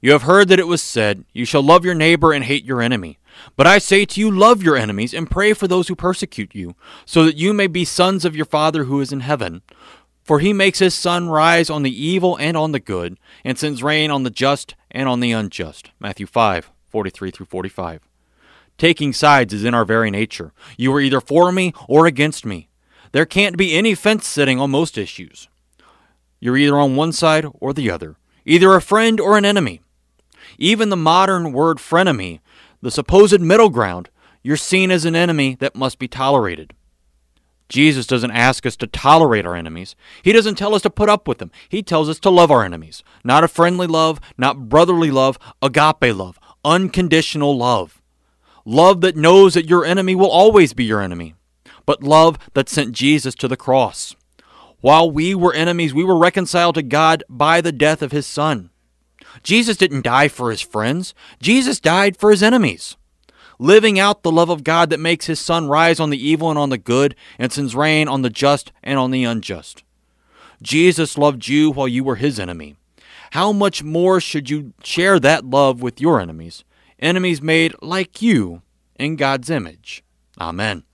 You have heard that it was said, You shall love your neighbor and hate your enemy. But I say to you, love your enemies and pray for those who persecute you, so that you may be sons of your Father who is in heaven. For he makes his sun rise on the evil and on the good, and sends rain on the just and on the unjust. Matthew 5, 43 through 45. Taking sides is in our very nature. You are either for me or against me. There can't be any fence sitting on most issues. You're either on one side or the other, either a friend or an enemy. Even the modern word frenemy, the supposed middle ground, you're seen as an enemy that must be tolerated. Jesus doesn't ask us to tolerate our enemies. He doesn't tell us to put up with them. He tells us to love our enemies. Not a friendly love, not brotherly love, agape love, unconditional love. Love that knows that your enemy will always be your enemy, but love that sent Jesus to the cross. While we were enemies, we were reconciled to God by the death of his Son. Jesus didn't die for his friends, Jesus died for his enemies. Living out the love of God that makes his sun rise on the evil and on the good, and sends rain on the just and on the unjust. Jesus loved you while you were his enemy. How much more should you share that love with your enemies, enemies made like you in God's image? Amen.